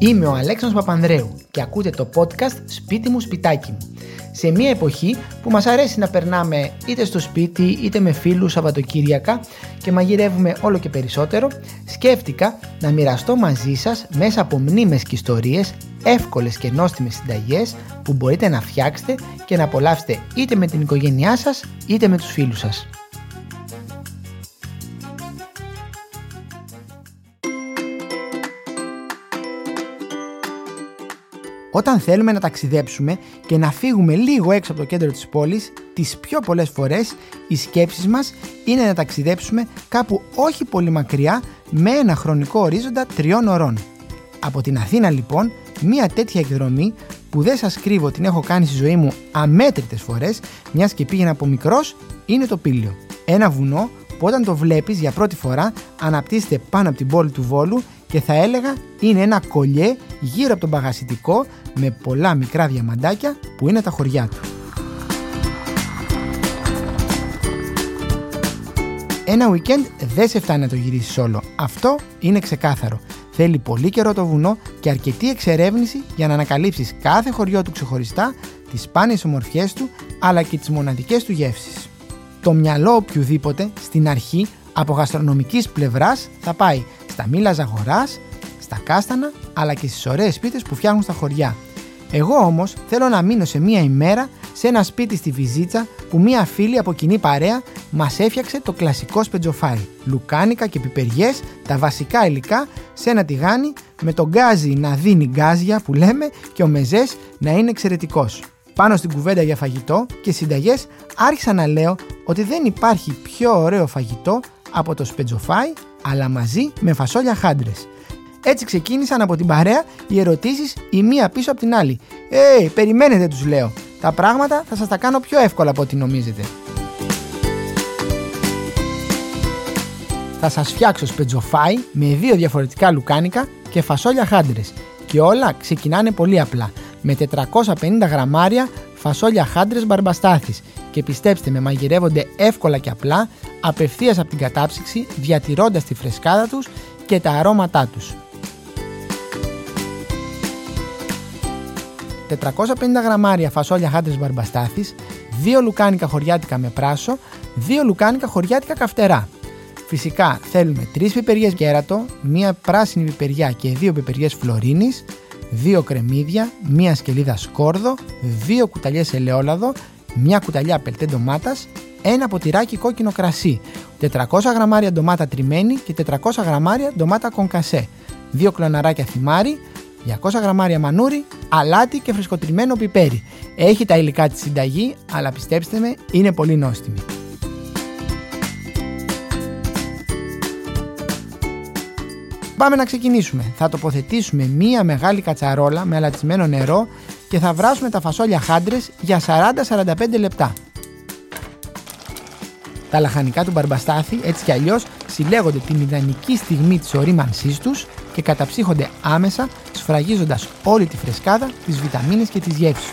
Είμαι ο Αλέξανδρος Παπανδρέου και ακούτε το podcast «Σπίτι μου, σπιτάκι μου». Σε μια εποχή που μας αρέσει να περνάμε είτε στο σπίτι είτε με φίλους Σαββατοκύριακα και μαγειρεύουμε όλο και περισσότερο, σκέφτηκα να μοιραστώ μαζί σας μέσα από μνήμες και ιστορίες εύκολες και νόστιμες συνταγές που μπορείτε να φτιάξετε και να απολαύσετε είτε με την οικογένειά σας είτε με τους φίλους σας. Όταν θέλουμε να ταξιδέψουμε και να φύγουμε λίγο έξω από το κέντρο της πόλης, τις πιο πολλές φορές οι σκέψεις μας είναι να ταξιδέψουμε κάπου όχι πολύ μακριά με ένα χρονικό ορίζοντα τριών ωρών. Από την Αθήνα λοιπόν, μια τέτοια εκδρομή που δεν σας κρύβω την έχω κάνει στη ζωή μου αμέτρητες φορές, μιας και πήγαινα από μικρός, είναι το Πήλιο. Ένα βουνό που όταν το βλέπεις για πρώτη φορά αναπτύσσεται πάνω από την πόλη του Βόλου και θα έλεγα είναι ένα κολλιέ γύρω από τον παγασιτικό με πολλά μικρά διαμαντάκια που είναι τα χωριά του. Ένα weekend δεν σε φτάνει να το γυρίσεις όλο. Αυτό είναι ξεκάθαρο. Θέλει πολύ καιρό το βουνό και αρκετή εξερεύνηση για να ανακαλύψεις κάθε χωριό του ξεχωριστά, τις σπάνιες ομορφιές του, αλλά και τις μοναδικές του γεύσεις. Το μυαλό οποιοδήποτε, στην αρχή, από γαστρονομικής πλευράς, θα πάει στα μήλα ζαγοράς, στα κάστανα, αλλά και στις ωραίες σπίτες που φτιάχνουν στα χωριά. Εγώ όμως θέλω να μείνω σε μία ημέρα σε ένα σπίτι στη Βυζίτσα που μία φίλη από κοινή παρέα μας έφτιαξε το κλασικό σπετζοφάι. Λουκάνικα και πιπεριές, τα βασικά υλικά σε ένα τηγάνι με το γκάζι να δίνει γκάζια που λέμε και ο μεζές να είναι εξαιρετικός. Πάνω στην κουβέντα για φαγητό και συνταγές άρχισα να λέω ότι δεν υπάρχει πιο ωραίο φαγητό από το σπετζοφάι αλλά μαζί με φασόλια χάντρες. Έτσι ξεκίνησαν από την παρέα οι ερωτήσεις η μία πίσω από την άλλη. Ε, περιμένετε τους λέω. Τα πράγματα θα σας τα κάνω πιο εύκολα από ό,τι νομίζετε. Θα σας φτιάξω σπετζοφάι με δύο διαφορετικά λουκάνικα και φασόλια χάντρες. Και όλα ξεκινάνε πολύ απλά. Με 450 γραμμάρια φασόλια χάντρες μπαρμπαστάθης και πιστέψτε με μαγειρεύονται εύκολα και απλά απευθείας από την κατάψυξη διατηρώντας τη φρεσκάδα τους και τα αρώματά τους. 450 γραμμάρια φασόλια χάντρες μπαρμπαστάθης, 2 λουκάνικα χωριάτικα με πράσο, 2 λουκάνικα χωριάτικα καυτερά. Φυσικά θέλουμε 3 πιπεριές κέρατο, 1 πράσινη πιπεριά και 2 πιπεριές φλωρίνης, 2 κρεμμύδια, 1 σκελίδα σκόρδο, 2 κουταλιές ελαιόλαδο, 1 κουταλιά πελτέ ντομάτας, ένα ποτηράκι κόκκινο κρασί, 400 γραμμάρια ντομάτα τριμμένη και 400 γραμμάρια ντομάτα κονκασέ, 2 κλωναράκια θυμάρι, 200 γραμμάρια μανούρι, αλάτι και φρεσκοτριμμένο πιπέρι. Έχει τα υλικά της συνταγή, αλλά πιστέψτε με, είναι πολύ νόστιμη. Πάμε να ξεκινήσουμε. Θα τοποθετήσουμε μία μεγάλη κατσαρόλα με αλατισμένο νερό και θα βράσουμε τα φασόλια χάντρες για 40-45 λεπτά. Τα λαχανικά του μπαρμπαστάθη έτσι κι αλλιώς συλλέγονται την ιδανική στιγμή της ορίμανσής τους και καταψύχονται άμεσα σφραγίζοντας όλη τη φρεσκάδα, τις βιταμίνες και τις γεύσεις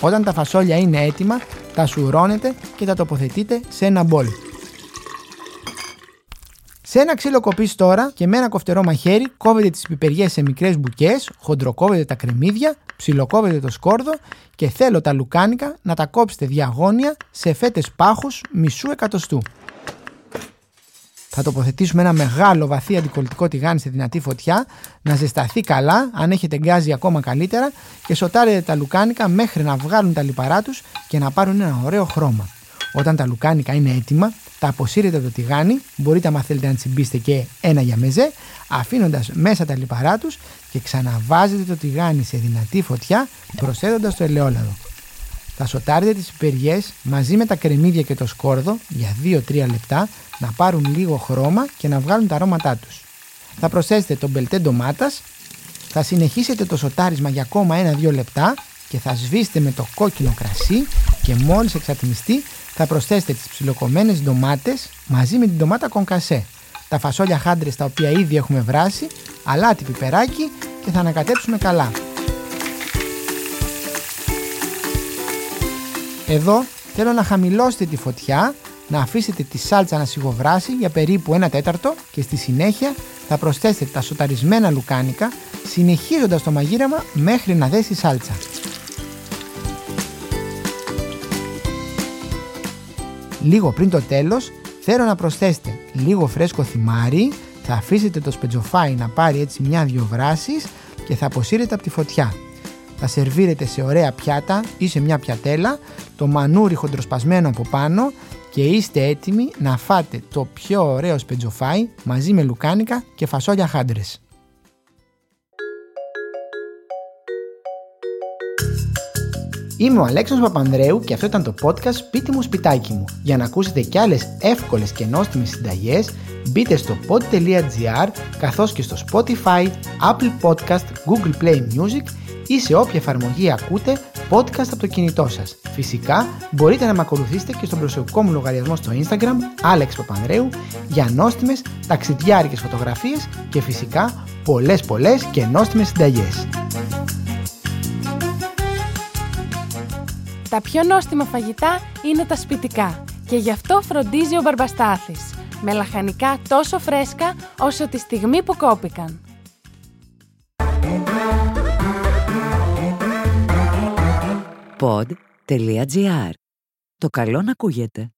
Όταν τα φασόλια είναι έτοιμα, τα σουρώνετε και τα τοποθετείτε σε ένα μπολ. Σε ένα ξύλο κοπής τώρα και με ένα κοφτερό μαχαίρι κόβετε τις πιπεριές σε μικρές μπουκές, χοντροκόβετε τα κρεμμύδια, ψιλοκόβετε το σκόρδο και θέλω τα λουκάνικα να τα κόψετε διαγώνια σε φέτες πάχους μισού εκατοστού. Θα τοποθετήσουμε ένα μεγάλο βαθύ αντικολλητικό τηγάνι σε δυνατή φωτιά, να ζεσταθεί καλά, αν έχετε γκάζι ακόμα καλύτερα και σοτάρετε τα λουκάνικα μέχρι να βγάλουν τα λιπαρά τους και να πάρουν ένα ωραίο χρώμα. Όταν τα λουκάνικα είναι έτοιμα, τα αποσύρετε από το τηγάνι, μπορείτε άμα θέλετε να τσιμπήσετε και ένα για μεζέ, αφήνοντας μέσα τα λιπαρά τους και ξαναβάζετε το τηγάνι σε δυνατή φωτιά προσθέτοντας το ελαιόλαδο. Θα σοτάρετε τις πιπεριές μαζί με τα κρεμμύδια και το σκόρδο για 2-3 λεπτά να πάρουν λίγο χρώμα και να βγάλουν τα αρώματά τους. Θα προσθέσετε το μπελτέ ντομάτας, θα συνεχίσετε το σοτάρισμα για ακόμα 1-2 λεπτά και θα σβήσετε με το κόκκινο κρασί και μόλις εξατμιστεί θα προσθέσετε τις ψιλοκομμένες ντομάτες μαζί με την ντομάτα κονκασέ, τα φασόλια χάντρες τα οποία ήδη έχουμε βράσει, αλάτι πιπεράκι και θα ανακατέψουμε καλά. Εδώ θέλω να χαμηλώσετε τη φωτιά να αφήσετε τη σάλτσα να σιγοβράσει για περίπου ένα τέταρτο και στη συνέχεια θα προσθέσετε τα σοταρισμένα λουκάνικα συνεχίζοντας το μαγείρεμα μέχρι να δέσει η σάλτσα. Λίγο πριν το τέλος θέλω να προσθέσετε λίγο φρέσκο θυμάρι, θα αφήσετε το σπετζοφάι να πάρει έτσι μια-δυο βράσεις και θα αποσύρετε από τη φωτιά. Θα σερβίρετε σε ωραία πιάτα ή σε μια πιατέλα, το μανούρι χοντροσπασμένο από πάνω και είστε έτοιμοι να φάτε το πιο ωραίο σπετζοφάι μαζί με λουκάνικα και φασόλια χάντρες. Είμαι ο Αλέξανδρος Παπανδρέου και αυτό ήταν το podcast «Σπίτι μου, σπιτάκι μου». Για να ακούσετε κι άλλες εύκολες και νόστιμες συνταγές, μπείτε στο pod.gr καθώς και στο Spotify, Apple Podcast, Google Play Music ή σε όποια εφαρμογή ακούτε podcast από το κινητό σας. Φυσικά μπορείτε να με ακολουθήσετε και στον προσωπικό μου λογαριασμό στο Instagram Alex Παπανδρέου για νόστιμες ταξιδιάρικες φωτογραφίες και φυσικά πολλές πολλές και νόστιμες συνταγές. Τα πιο νόστιμα φαγητά είναι τα σπιτικά και γι' αυτό φροντίζει ο Μπαρμπαστάθης. Με λαχανικά τόσο φρέσκα όσο τη στιγμή που κόπηκαν. Pod.gr. Το καλό να ακούγεται.